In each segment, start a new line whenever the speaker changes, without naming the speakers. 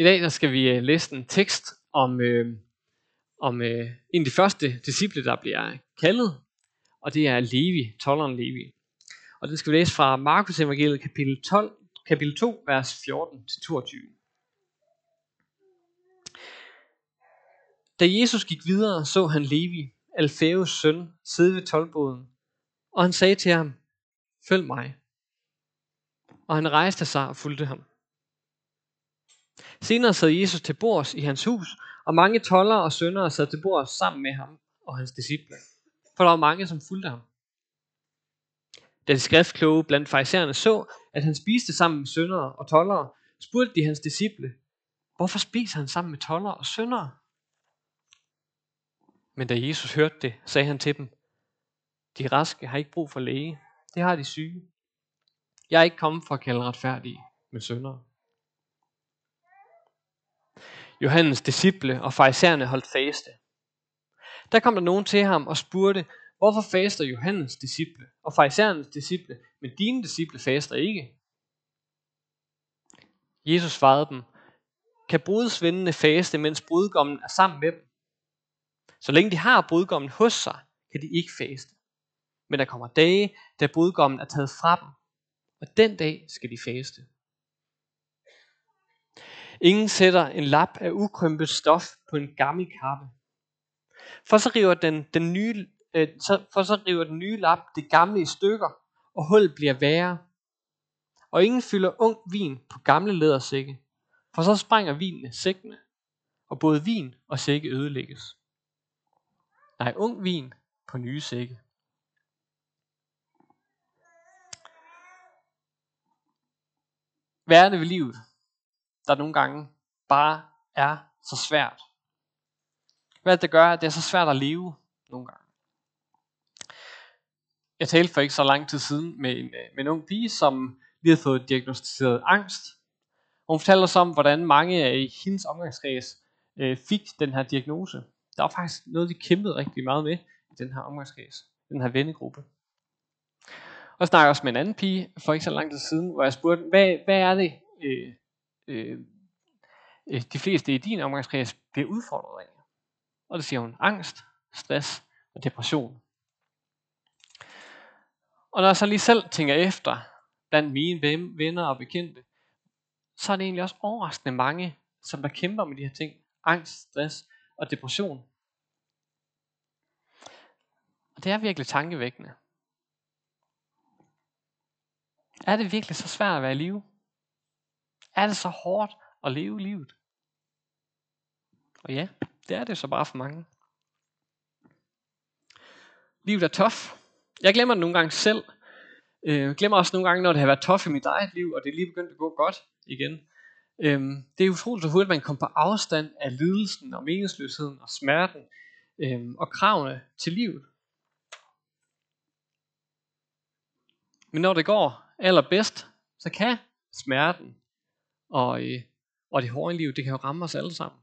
I dag der skal vi øh, læse en tekst om, øh, om øh, en af de første disciple, der bliver kaldet, og det er Levi, tolleren Levi. Og den skal vi læse fra Markus evangeliet kapitel 12, kapitel 2, vers 14-22. Da Jesus gik videre, så han Levi, Alfæus søn, sidde ved tolvboden, og han sagde til ham, følg mig. Og han rejste sig og fulgte ham. Senere sad Jesus til bords i hans hus, og mange toller og sønder sad til bords sammen med ham og hans disciple. For der var mange, som fulgte ham. Da de skriftkloge blandt farisæerne så, at han spiste sammen med søndere og tollere, spurgte de hans disciple, hvorfor spiser han sammen med tollere og søndere? Men da Jesus hørte det, sagde han til dem, de raske har ikke brug for læge, det har de syge. Jeg er ikke kommet for at kalde retfærdige, men syndere. Johannes disciple og farisæerne holdt faste. Der kom der nogen til ham og spurgte, hvorfor faster Johannes disciple og farisæernes disciple, men dine disciple faster ikke? Jesus svarede dem, kan brudsvendene faste, mens brudgommen er sammen med dem? Så længe de har brudgommen hos sig, kan de ikke faste. Men der kommer dage, da brudgommen er taget fra dem, og den dag skal de faste. Ingen sætter en lap af ukrømpet stof på en gammel kappe. For så river den, den nye, øh, så, for så river den nye lap det gamle i stykker, og hullet bliver værre. Og ingen fylder ung vin på gamle lædersække, for så sprænger vinene sækkene, og både vin og sække ødelægges. Nej, ung vin på nye sække. Værende ved livet? Der nogle gange bare er så svært. Hvad er det, der gør, at det er så svært at leve nogle gange? Jeg talte for ikke så lang tid siden med en, øh, med en ung pige, som lige havde fået diagnostiseret angst. Og hun fortalte os om, hvordan mange i hendes omgangskreds øh, fik den her diagnose. Der var faktisk noget, de kæmpede rigtig meget med i den her omgangskreds, den her vennegruppe. Og jeg snakkede også med en anden pige for ikke så lang tid siden, hvor jeg spurgte, hvad, hvad er det, øh, Øh, øh, de fleste i din omgangskreds bliver udfordret af. Og det siger hun, angst, stress og depression. Og når jeg så lige selv tænker efter, blandt mine venner og bekendte, så er det egentlig også overraskende mange, som der kæmper med de her ting. Angst, stress og depression. Og det er virkelig tankevækkende. Er det virkelig så svært at være i live? Er det så hårdt at leve livet? Og ja, det er det så bare for mange. Livet er tof. Jeg glemmer det nogle gange selv. Jeg glemmer også nogle gange, når det har været tof i mit eget liv, og det er lige begyndt at gå godt igen. Øhm, det er utroligt, så hurtigt man kommer på afstand af lidelsen og meningsløsheden og smerten øhm, og kravene til livet. Men når det går allerbedst, så kan smerten og, øh, og det hårde liv, det kan jo ramme os alle sammen.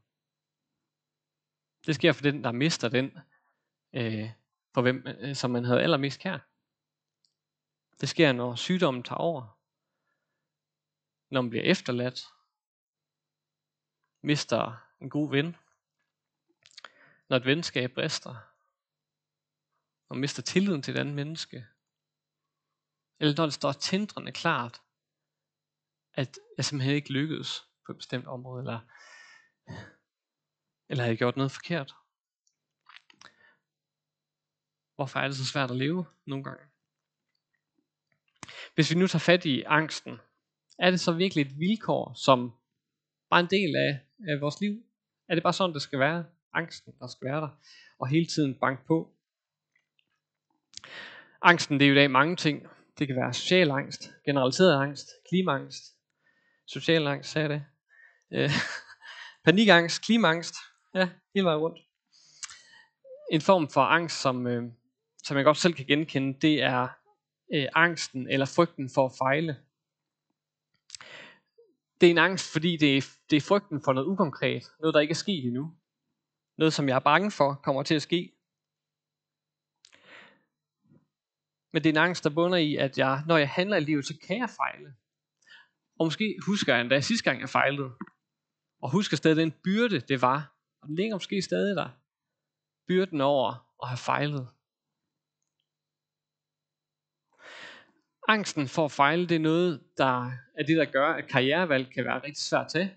Det sker for den, der mister den, øh, for hvem, øh, som man havde allermest kær. Det sker, når sygdommen tager over. Når man bliver efterladt. Mister en god ven. Når et venskab brister. Når man mister tilliden til et andet menneske. Eller når det står tindrende klart, at jeg simpelthen ikke lykkedes på et bestemt område, eller, eller har jeg gjort noget forkert? Hvorfor er det så svært at leve nogle gange? Hvis vi nu tager fat i angsten, er det så virkelig et vilkår, som bare en del af, af vores liv? Er det bare sådan, det skal være? Angsten, der skal være der, og hele tiden banke på. Angsten, det er jo i dag mange ting. Det kan være social angst, generaliseret angst, klimaangst, social angst, sagde det. Øh, panikangst, klimaangst, ja, hele vejen rundt. En form for angst, som, øh, som jeg godt selv kan genkende, det er øh, angsten eller frygten for at fejle. Det er en angst, fordi det er, det er frygten for noget ukonkret, noget der ikke er sket endnu. Noget, som jeg er bange for, kommer til at ske. Men det er en angst, der bunder i, at jeg, når jeg handler i livet, så kan jeg fejle. Og måske husker jeg endda sidste gang, jeg fejlede. Og husker stadig den byrde, det var. Og den ligger måske stadig der. Byrden over at have fejlet. Angsten for at fejle, det er noget, der er det, der gør, at karrierevalg kan være rigtig svært til.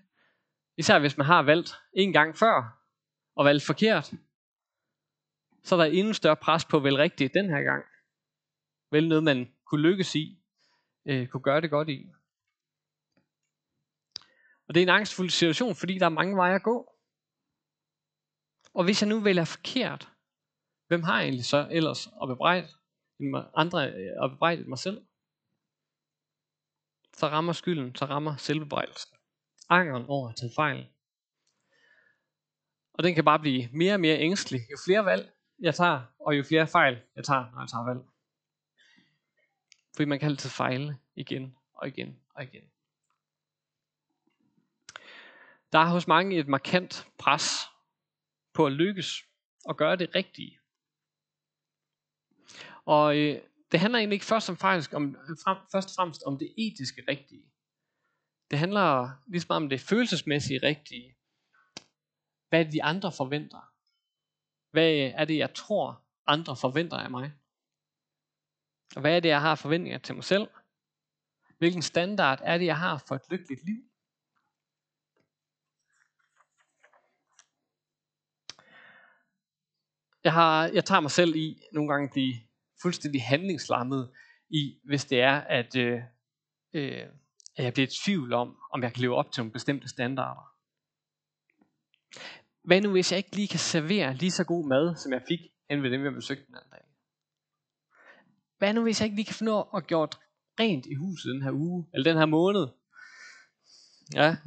Især hvis man har valgt en gang før, og valgt forkert. Så er der endnu større pres på at vælge rigtigt den her gang. Vælge noget, man kunne lykkes i, øh, kunne gøre det godt i. Og det er en angstfuld situation, fordi der er mange veje at gå. Og hvis jeg nu vælger forkert, hvem har jeg egentlig så ellers at bebrejde andre øh, at bebrejde mig selv? Så rammer skylden, så rammer selvbebrejdelsen. Angeren over at tage fejl. Og den kan bare blive mere og mere ængstelig, jo flere valg jeg tager, og jo flere fejl jeg tager, når jeg tager valg. Fordi man kan altid fejle igen og igen og igen. Der er hos mange et markant pres på at lykkes og gøre det rigtige. Og øh, det handler egentlig ikke først, og fremmest om, øh, frem, først og fremmest om det etiske rigtige. Det handler lige meget om det følelsesmæssige rigtige. Hvad er det, de andre forventer? Hvad er det, jeg tror, andre forventer af mig? Og hvad er det, jeg har forventninger til mig selv? Hvilken standard er det, jeg har for et lykkeligt liv? Jeg, har, jeg tager mig selv i nogle gange at blive fuldstændig handlingslammet i, hvis det er, at, øh, øh, at jeg bliver i tvivl om, om jeg kan leve op til nogle bestemte standarder. Hvad nu, hvis jeg ikke lige kan servere lige så god mad, som jeg fik hen ved dem, jeg besøgte den anden dag? Hvad nu, hvis jeg ikke lige kan finde at gjort rent i huset den her uge, eller den her måned? Ja.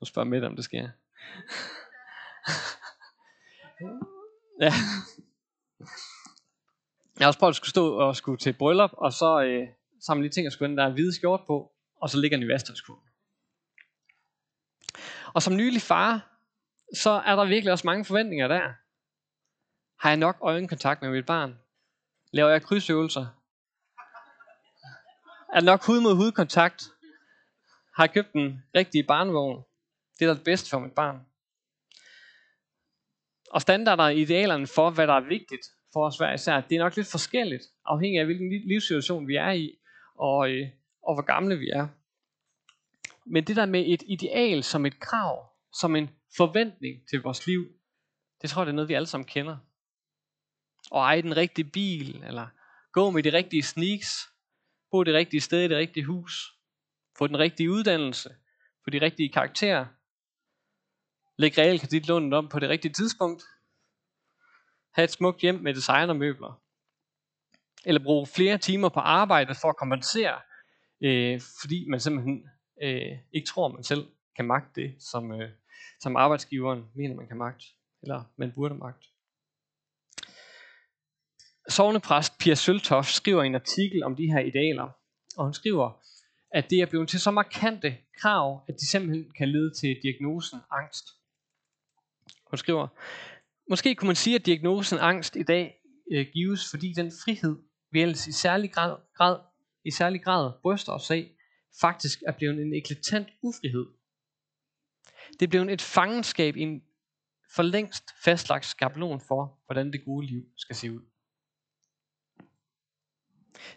Nu spørger Mette, om det sker. Ja. Jeg har også prøvet at skulle stå og skulle til bryllup, og så øh, samle lige ting og skulle der er hvide skjort på, og så ligger den i vasktøjskurven. Og som nylig far, så er der virkelig også mange forventninger der. Har jeg nok øjenkontakt med mit barn? Laver jeg krydsøvelser? Er nok hud mod hudkontakt? Har jeg købt den rigtige barnevogn? Det er det bedste for mit barn. Og standarder og idealerne for, hvad der er vigtigt for os hver især, det er nok lidt forskelligt, afhængig af hvilken livssituation vi er i, og, øh, og hvor gamle vi er. Men det der med et ideal som et krav, som en forventning til vores liv, det tror jeg, det er noget, vi alle sammen kender. Og eje den rigtige bil, eller gå med de rigtige sneaks, bo det rigtige sted i det rigtige hus, få den rigtige uddannelse, få de rigtige karakterer, Læg realkreditlånet om på det rigtige tidspunkt. Ha' et smukt hjem med designermøbler. Eller bruge flere timer på arbejde for at kompensere, øh, fordi man simpelthen øh, ikke tror, man selv kan magte det, som, øh, som arbejdsgiveren mener, man kan magte. Eller man burde magte. Sovnepræst Pia Søltoft skriver en artikel om de her idealer, og hun skriver, at det er blevet til så markante krav, at de simpelthen kan lede til diagnosen angst. Hun skriver, måske kunne man sige, at diagnosen angst i dag øh, gives, fordi den frihed, vi ellers i særlig grad, grad, i særlig grad bryster os af, faktisk er blevet en eklatant ufrihed. Det er blevet et fangenskab i en for længst fastlagt skabelon for, hvordan det gode liv skal se ud.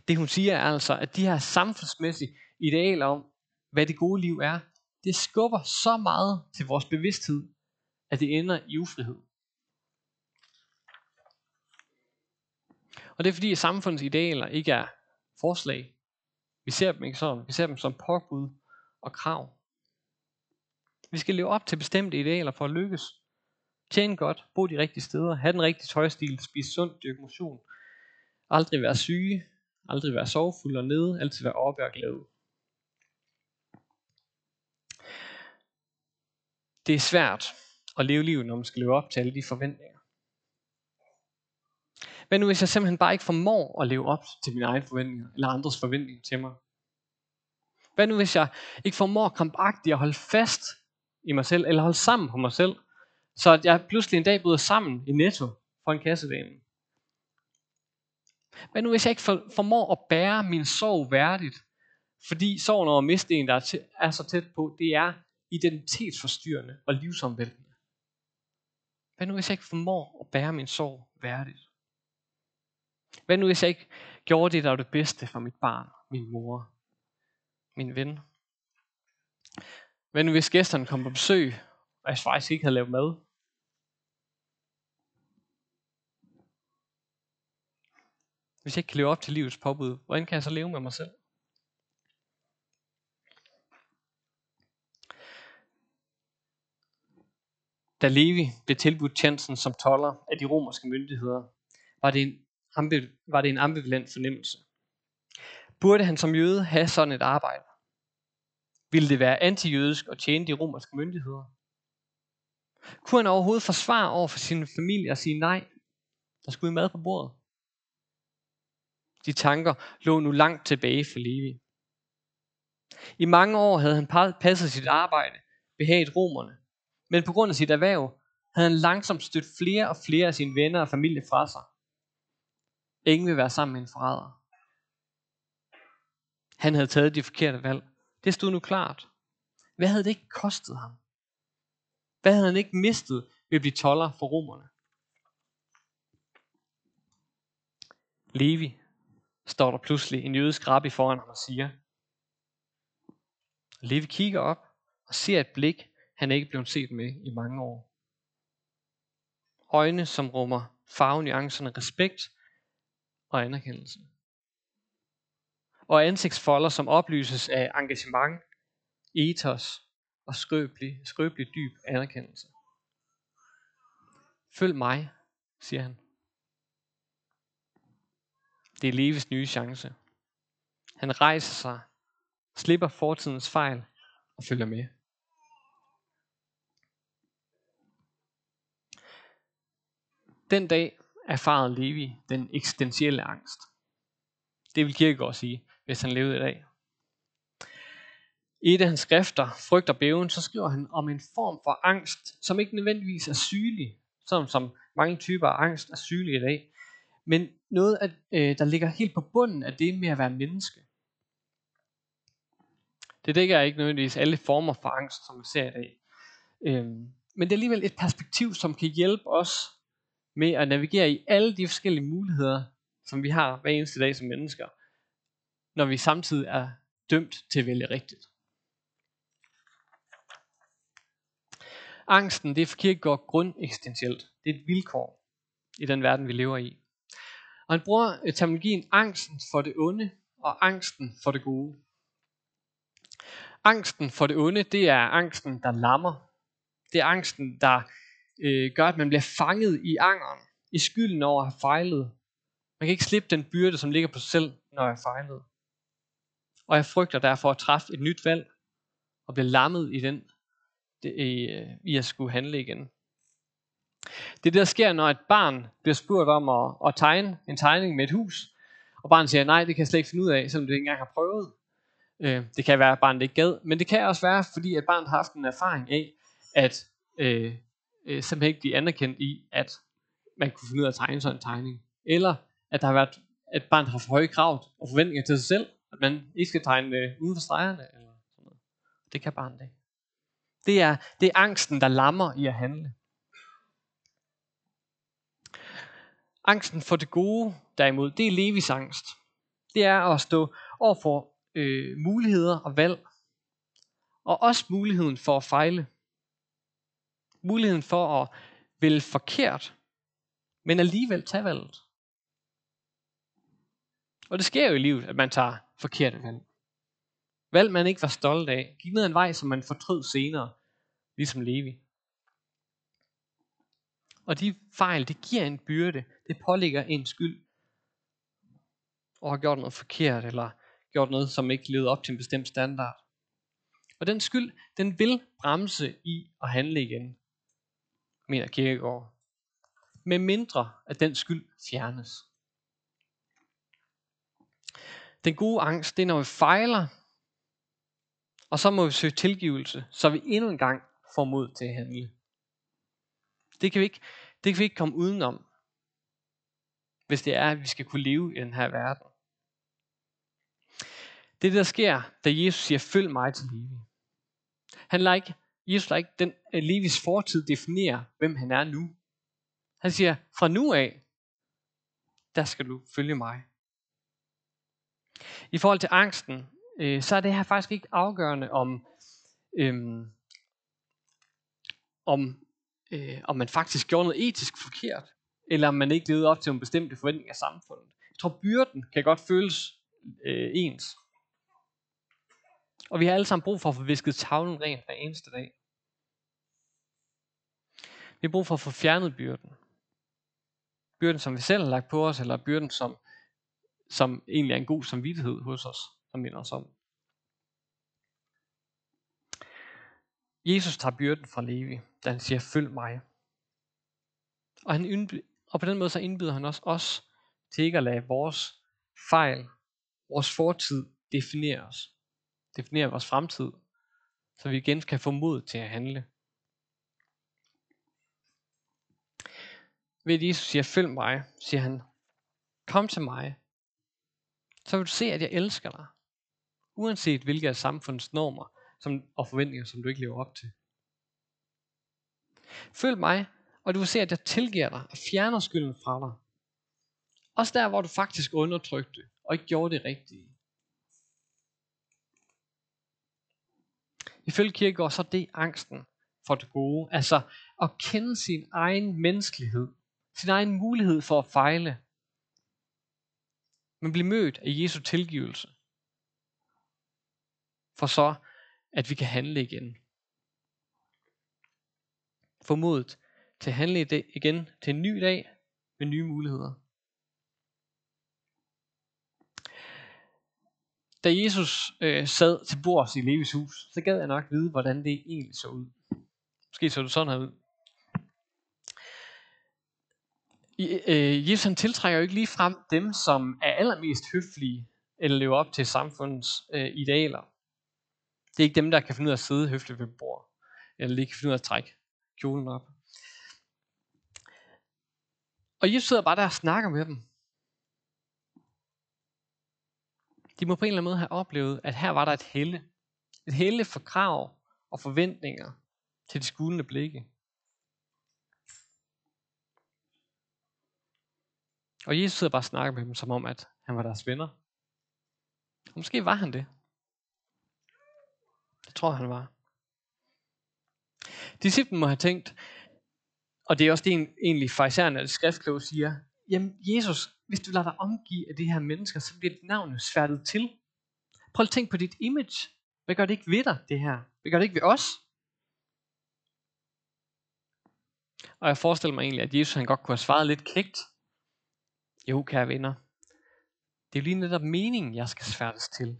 Det hun siger er altså, at de her samfundsmæssige idealer om, hvad det gode liv er, det skubber så meget til vores bevidsthed, at det ender i ufrihed. Og det er fordi, at samfundets idealer ikke er forslag. Vi ser dem ikke sådan. Vi ser dem som påbud og krav. Vi skal leve op til bestemte idealer for at lykkes. Tjene godt, bo de rigtige steder, have den rigtige tøjstil, spise sundt, dyrke motion. Aldrig være syge, aldrig være sovefuld og nede, altid være oppe og glade. Det er svært at leve livet, når man skal leve op til alle de forventninger. Men nu hvis jeg simpelthen bare ikke formår at leve op til mine egne forventninger, eller andres forventninger til mig? Hvad nu hvis jeg ikke formår krampagtigt at holde fast i mig selv, eller holde sammen på mig selv, så at jeg pludselig en dag bryder sammen i netto for en kassedame? Hvad nu hvis jeg ikke formår at bære min sorg værdigt, Fordi sorgen over at miste en, der er, er så tæt på, det er identitetsforstyrrende og livsomvæltende. Hvad nu hvis jeg ikke formår at bære min sorg værdigt? Hvad nu hvis jeg ikke gjorde det, der var det bedste for mit barn, min mor, min ven? Hvad nu hvis gæsterne kom på besøg, og jeg faktisk ikke havde lavet mad? Hvis jeg ikke kan leve op til livets påbud, hvordan kan jeg så leve med mig selv? Da Levi blev tilbudt tjenesten som toller af de romerske myndigheder, var det en, var det en ambivalent fornemmelse. Burde han som jøde have sådan et arbejde? Ville det være antijødisk at tjene de romerske myndigheder? Kunne han overhovedet forsvare over for sin familie og sige nej? Der skulle mad på bordet. De tanker lå nu langt tilbage for Levi. I mange år havde han passet sit arbejde, behaget romerne, men på grund af sit erhverv havde han langsomt stødt flere og flere af sine venner og familie fra sig. Ingen vil være sammen med en forræder. Han havde taget de forkerte valg. Det stod nu klart. Hvad havde det ikke kostet ham? Hvad havde han ikke mistet ved at blive toller for romerne? Levi står der pludselig en jødisk rabbi foran ham og siger. Levi kigger op og ser et blik, han ikke blevet set med i mange år. Øjne, som rummer farvenuancerne respekt og anerkendelse. Og ansigtsfolder, som oplyses af engagement, ethos og skrøbelig, skrøbelig dyb anerkendelse. Følg mig, siger han. Det er Levis nye chance. Han rejser sig, slipper fortidens fejl og følger med. Den dag erfarede Levi den eksistentielle angst. Det vil Kierkegaard sige, hvis han levede i dag. I et af hans skrifter, Frygt og Bæven, så skriver han om en form for angst, som ikke nødvendigvis er sygelig, sådan som mange typer af angst er sygelige i dag, men noget, at, øh, der ligger helt på bunden af det med at være menneske. Det dækker ikke nødvendigvis alle former for angst, som vi ser i dag. Øhm, men det er alligevel et perspektiv, som kan hjælpe os med at navigere i alle de forskellige muligheder, som vi har hver eneste dag som mennesker, når vi samtidig er dømt til at vælge rigtigt. Angsten, det er for Kierkegaard grundeksistentielt. Det er et vilkår i den verden, vi lever i. Og han bruger øh, terminologien angsten for det onde og angsten for det gode. Angsten for det onde, det er angsten, der lammer. Det er angsten, der øh, gør, at man bliver fanget i angeren, i skylden over at have fejlet. Man kan ikke slippe den byrde, som ligger på sig selv, når jeg har fejlet. Og jeg frygter derfor at træffe et nyt valg, og blive lammet i den, det, øh, i at skulle handle igen. Det det, der sker, når et barn bliver spurgt om at, at tegne en tegning med et hus, og barnet siger, nej, det kan jeg slet ikke finde ud af, selvom det ikke engang har prøvet. Øh, det kan være, at barnet ikke gad, men det kan også være, fordi at barnet har haft en erfaring af, at øh, øh, simpelthen ikke blive anerkendt i, at man kunne finde ud af at tegne sådan en tegning. Eller at der har været, at barnet har for høje krav og forventninger til sig selv, at man ikke skal tegne øh, uden for stregerne. Eller sådan noget. Det kan barnet ikke. Det er, det er angsten, der lammer i at handle. Angsten for det gode, derimod, det er Levis angst. Det er at stå over for øh, muligheder og valg. Og også muligheden for at fejle. Muligheden for at vælge forkert, men alligevel tage valget. Og det sker jo i livet, at man tager forkerte valg. Valg, man ikke var stolt af. Gik ned en vej, som man fortrød senere, ligesom Levi. Og de fejl, det giver en byrde. Det pålægger en skyld. Og har gjort noget forkert, eller gjort noget, som ikke levede op til en bestemt standard. Og den skyld, den vil bremse i at handle igen, mener Kirkegaard, Med mindre at den skyld fjernes. Den gode angst, det er når vi fejler, og så må vi søge tilgivelse, så vi endnu en gang får mod til at handle. Det kan vi ikke, det kan vi ikke komme udenom, hvis det er, at vi skal kunne leve i den her verden. Det der sker, da Jesus siger, følg mig til livet. Han lader ikke, Jesus lader ikke den øh, Levis fortid definere, hvem han er nu. Han siger, fra nu af, der skal du følge mig. I forhold til angsten, øh, så er det her faktisk ikke afgørende om, øh, om, øh, om man faktisk gjorde noget etisk forkert, eller om man ikke levede op til en bestemt forventning af samfundet. Jeg tror, byrden kan godt føles øh, ens. Og vi har alle sammen brug for at få visket tavlen ren hver eneste dag. Vi har brug for at få fjernet byrden. Byrden, som vi selv har lagt på os, eller byrden, som, som egentlig er en god samvittighed hos os, som minder os om. Jesus tager byrden fra Levi, da han siger, følg mig. Og, han indby- og på den måde så indbyder han også os til ikke at lade vores fejl, vores fortid definere os. Definere vores fremtid, så vi igen kan få mod til at handle. Ved at Jesus siger, følg mig, siger han, kom til mig, så vil du se, at jeg elsker dig. Uanset hvilke af samfundets normer som, og forventninger, som du ikke lever op til. Følg mig, og du vil se, at jeg tilgiver dig og fjerner skylden fra dig. Også der, hvor du faktisk undertrykte og ikke gjorde det rigtige. Ifølge Kierkegaard, så er det angsten for det gode. Altså at kende sin egen menneskelighed. Sin egen mulighed for at fejle. Men blive mødt af Jesu tilgivelse. For så, at vi kan handle igen. Formodet til at handle igen til en ny dag med nye muligheder. Da Jesus øh, sad til bords i Levis hus, så gad jeg nok vide, hvordan det egentlig så ud. Måske så det sådan her ud. I, øh, Jesus han tiltrækker jo ikke lige frem dem, som er allermest høflige, eller lever op til samfundets øh, idealer. Det er ikke dem, der kan finde ud af at sidde høfligt ved bord, eller lige kan finde ud af at trække kjolen op. Og Jesus sidder bare der og snakker med dem. De må på en eller anden måde have oplevet, at her var der et helle. Et helle for krav og forventninger til de skulende blikke. Og Jesus sidder bare og snakker med dem, som om, at han var deres venner. Og måske var han det. Det tror han var. Disciplen må have tænkt, og det er også det egentlig fejserne af det skriftkloge siger, jamen Jesus, hvis du lader dig omgive af de her mennesker, så bliver dit navn sværtet til. Prøv at tænke på dit image. Hvad gør det ikke ved dig, det her? Hvad gør det ikke ved os? Og jeg forestiller mig egentlig, at Jesus han godt kunne have svaret lidt kægt. Jo, kære venner. Det er lige netop meningen, jeg skal sværtes til.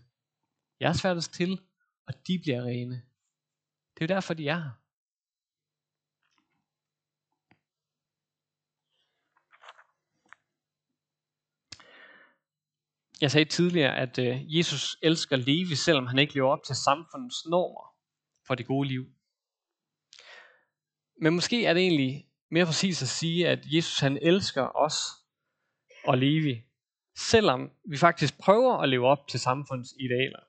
Jeg sværtes til, og de bliver rene. Det er jo derfor, de er her. Jeg sagde tidligere, at øh, Jesus elsker Levi, selvom han ikke lever op til samfundets normer for det gode liv. Men måske er det egentlig mere præcis at sige, at Jesus han elsker os og Levi, selvom vi faktisk prøver at leve op til samfundets idealer.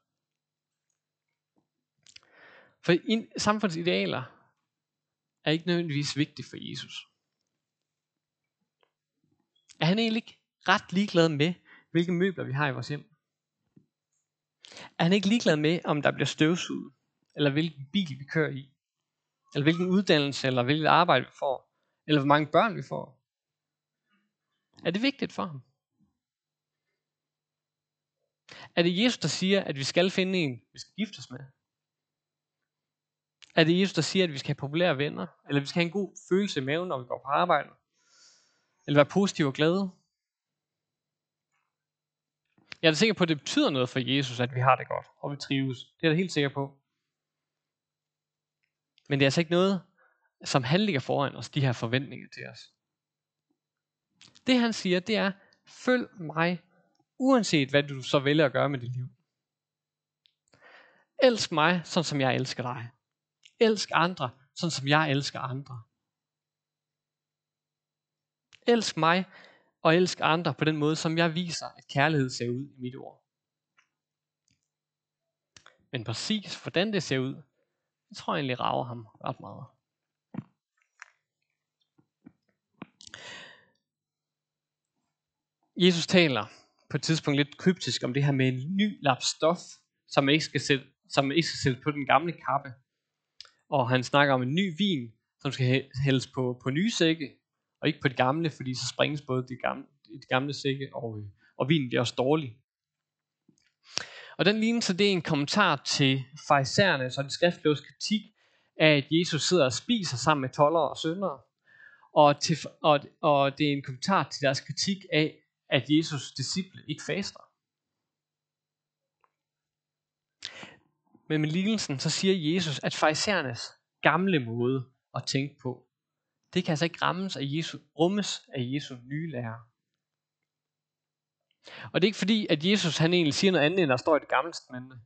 For samfundets idealer er ikke nødvendigvis vigtige for Jesus. Er han egentlig ikke ret ligeglad med, hvilke møbler vi har i vores hjem? Er han ikke ligeglad med, om der bliver støvsuget, eller hvilken bil vi kører i, eller hvilken uddannelse, eller hvilket arbejde vi får, eller hvor mange børn vi får? Er det vigtigt for ham? Er det Jesus, der siger, at vi skal finde en, vi skal os med? Er det Jesus, der siger, at vi skal have populære venner? Eller vi skal have en god følelse i maven, når vi går på arbejde? Eller være positive og glade? Jeg er da sikker på, at det betyder noget for Jesus, at vi har det godt, og vi trives. Det er jeg da helt sikker på. Men det er altså ikke noget, som han ligger foran os, de her forventninger til os. Det han siger, det er, følg mig, uanset hvad du så vælger at gøre med dit liv. Elsk mig, sådan som jeg elsker dig. Elsk andre, sådan som jeg elsker andre. Elsk mig, og elske andre på den måde, som jeg viser, at kærlighed ser ud i mit ord. Men præcis hvordan det ser ud, det tror jeg egentlig rager ham ret meget. Jesus taler på et tidspunkt lidt kryptisk om det her med en ny lap stof, som ikke skal sætte, som ikke skal sætte på den gamle kappe. Og han snakker om en ny vin, som skal hældes på, på nye sække, og ikke på de gamle, fordi så springes både de gamle, de gamle sække og, og vinen bliver også dårlig. Og den lignelse, det er en kommentar til farisæerne, så de skriftløse kritik af, at Jesus sidder og spiser sammen med toller og syndere. Og, til, og, og det er en kommentar til deres kritik af, at Jesus' disciple ikke faster. Men med lignelsen, så siger Jesus, at farisæernes gamle måde at tænke på, det kan altså ikke rammes af Jesu, rummes af Jesu nye lærer. Og det er ikke fordi, at Jesus han egentlig siger noget andet, end der står i det gamle testamente.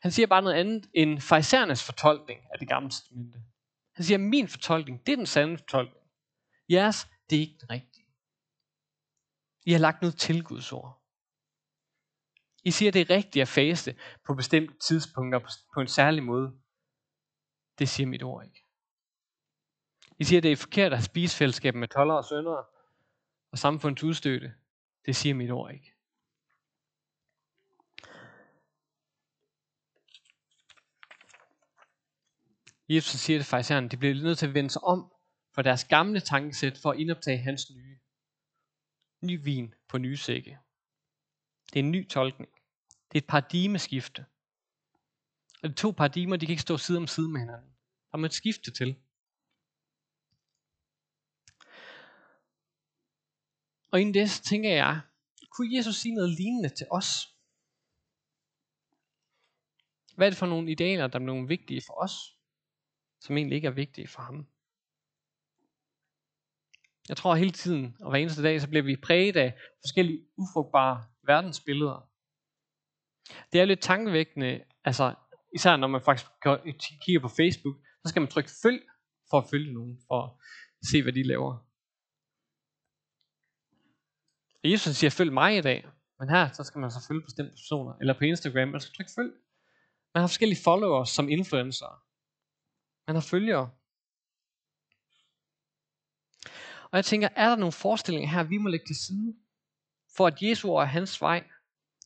Han siger bare noget andet end farisæernes fortolkning af det gamle testamente. Han siger, min fortolkning, det er den sande fortolkning. Jeres, det er ikke den rigtige. I har lagt noget til Guds ord. I siger, det er rigtigt at faste på bestemte tidspunkter på en særlig måde. Det siger mit ord ikke. I siger, at det er forkert at have spisefællesskab med toller og søndere og samfundets udstøtte. Det siger mit ord ikke. Jesus siger det faktisk de bliver nødt til at vende sig om for deres gamle tankesæt for at indoptage hans nye. Ny vin på nye sække. Det er en ny tolkning. Det er et paradigmeskifte. Og de to paradigmer, de kan ikke stå side om side med hinanden. Der må et skifte til. Og inden det, så tænker jeg, kunne Jesus sige noget lignende til os? Hvad er det for nogle idealer, der er nogle vigtige for os, som egentlig ikke er vigtige for ham? Jeg tror hele tiden, og hver eneste dag, så bliver vi præget af forskellige ufrugtbare verdensbilleder. Det er lidt tankevækkende, altså især når man faktisk kigger på Facebook, så skal man trykke følg for at følge nogen, for at se, hvad de laver. Jesus siger, følg mig i dag. Men her, så skal man så følge bestemte personer. Eller på Instagram, man skal trykke følg. Man har forskellige followers som influencer. Man har følgere. Og jeg tænker, er der nogle forestillinger her, vi må lægge til side, for at Jesu og hans vej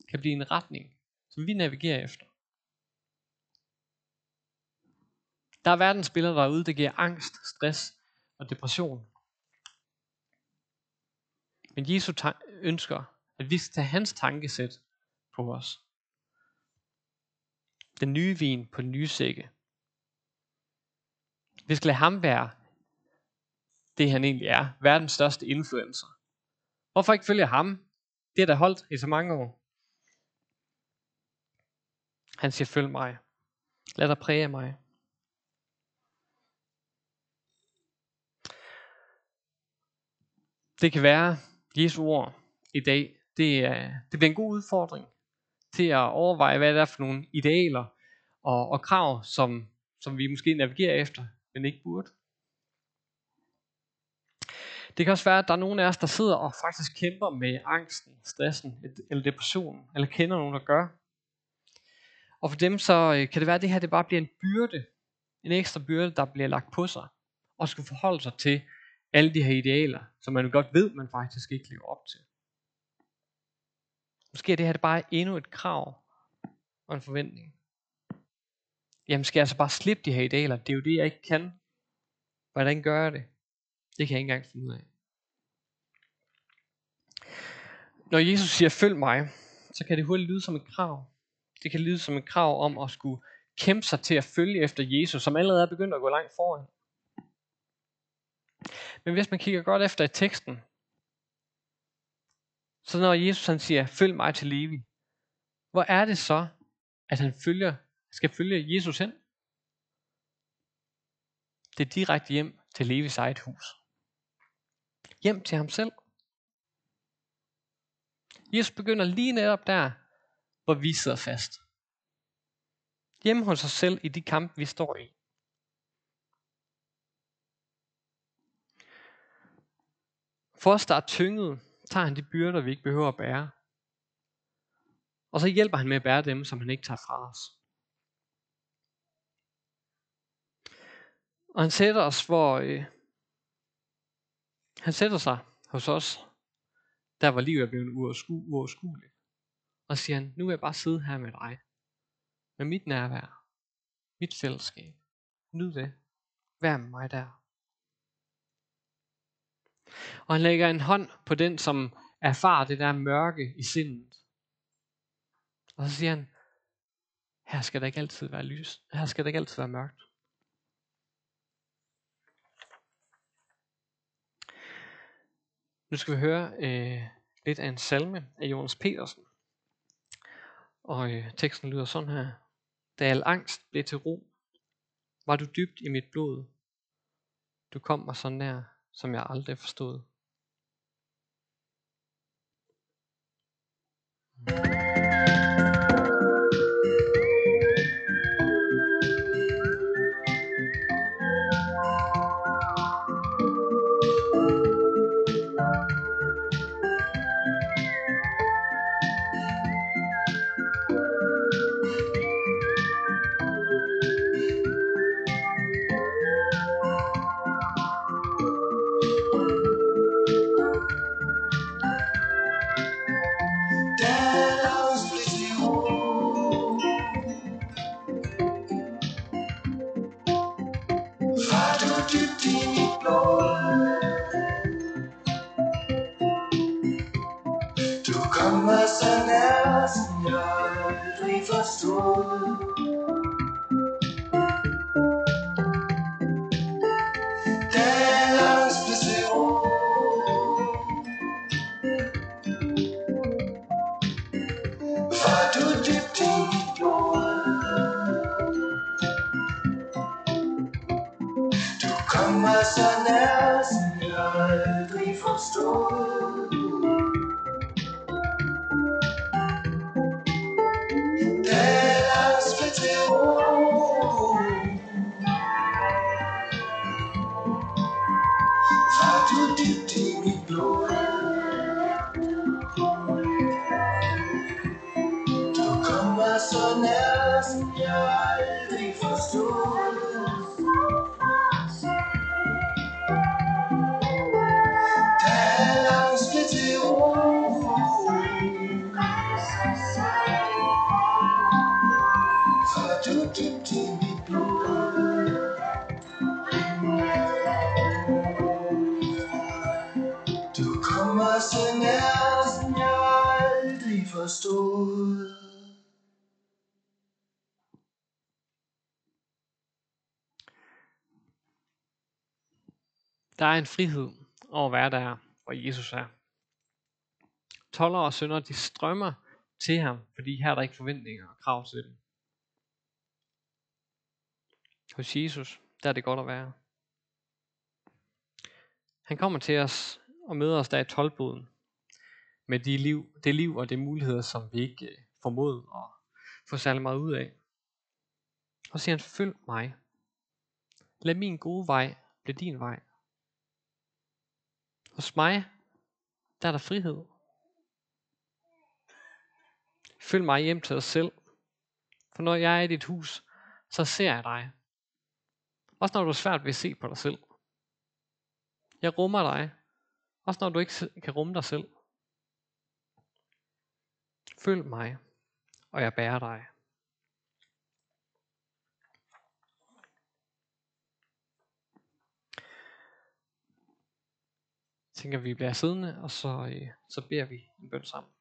kan blive en retning, som vi navigerer efter? Der er verdensbilleder derude, der giver angst, stress og depression. Men Jesu ønsker, at vi skal tage hans tankesæt på os. Den nye vin på den nye sække. Vi skal lade ham være det, han egentlig er. Verdens største influencer. Hvorfor ikke følge ham? Det er da holdt i så mange år. Han siger, følg mig. Lad dig præge mig. Det kan være, Jesu ord i dag, det, er, det bliver en god udfordring til at overveje, hvad det er for nogle idealer og, og krav, som, som vi måske navigerer efter, men ikke burde. Det kan også være, at der er nogen af os, der sidder og faktisk kæmper med angsten, stressen eller depressionen, eller kender nogen, der gør. Og for dem så øh, kan det være, at det her det bare bliver en byrde, en ekstra byrde, der bliver lagt på sig, og skal forholde sig til, alle de her idealer, som man godt ved, man faktisk ikke lever op til. Måske er det her det bare endnu et krav og en forventning. Jamen skal jeg så bare slippe de her idealer? Det er jo det, jeg ikke kan. Hvordan gør jeg det? Det kan jeg ikke engang finde ud af. Når Jesus siger, følg mig, så kan det hurtigt lyde som et krav. Det kan lyde som et krav om at skulle kæmpe sig til at følge efter Jesus, som allerede er begyndt at gå langt foran. Men hvis man kigger godt efter i teksten, så når Jesus han siger, følg mig til Levi, hvor er det så, at han følger, skal følge Jesus hen? Det er direkte hjem til Levis eget hus. Hjem til ham selv. Jesus begynder lige netop der, hvor vi sidder fast. Hjemme hos os selv i de kampe, vi står i. For os, der er tynget, tager han de byrder, vi ikke behøver at bære. Og så hjælper han med at bære dem, som han ikke tager fra os. Og han sætter os, hvor øh, han sætter sig hos os, der var livet er blevet uoverskueligt. Og siger han, nu vil jeg bare sidde her med dig. Med mit nærvær. Mit fællesskab. Nyd det. Vær med mig der. Og han lægger en hånd på den, som erfarer det der mørke i sindet. Og så siger han, her skal der ikke altid være lys. Her skal der ikke altid være mørkt. Nu skal vi høre øh, lidt af en salme af Jonas Petersen. Og øh, teksten lyder sådan her. Da al angst blev til ro, var du dybt i mit blod. Du kom mig så nær, som jeg aldrig forstod. Mm. Der er en frihed over at være der, hvor Jesus er. Toller og sønder, de strømmer til ham, fordi her er der ikke forventninger og krav til dem. Hos Jesus, der er det godt at være. Han kommer til os og møder os der i tolvboden med de liv, det liv og de muligheder, som vi ikke øh, formod at få særlig meget ud af. Og siger han, følg mig. Lad min gode vej blive din vej. Hos mig, der er der frihed. Følg mig hjem til dig selv. For når jeg er i dit hus, så ser jeg dig. Også når du er svært ved at se på dig selv. Jeg rummer dig. Også når du ikke kan rumme dig selv. Følg mig, og jeg bærer dig. Tænker, vi bliver siddende, og så, øh, så beder vi en bøn sammen.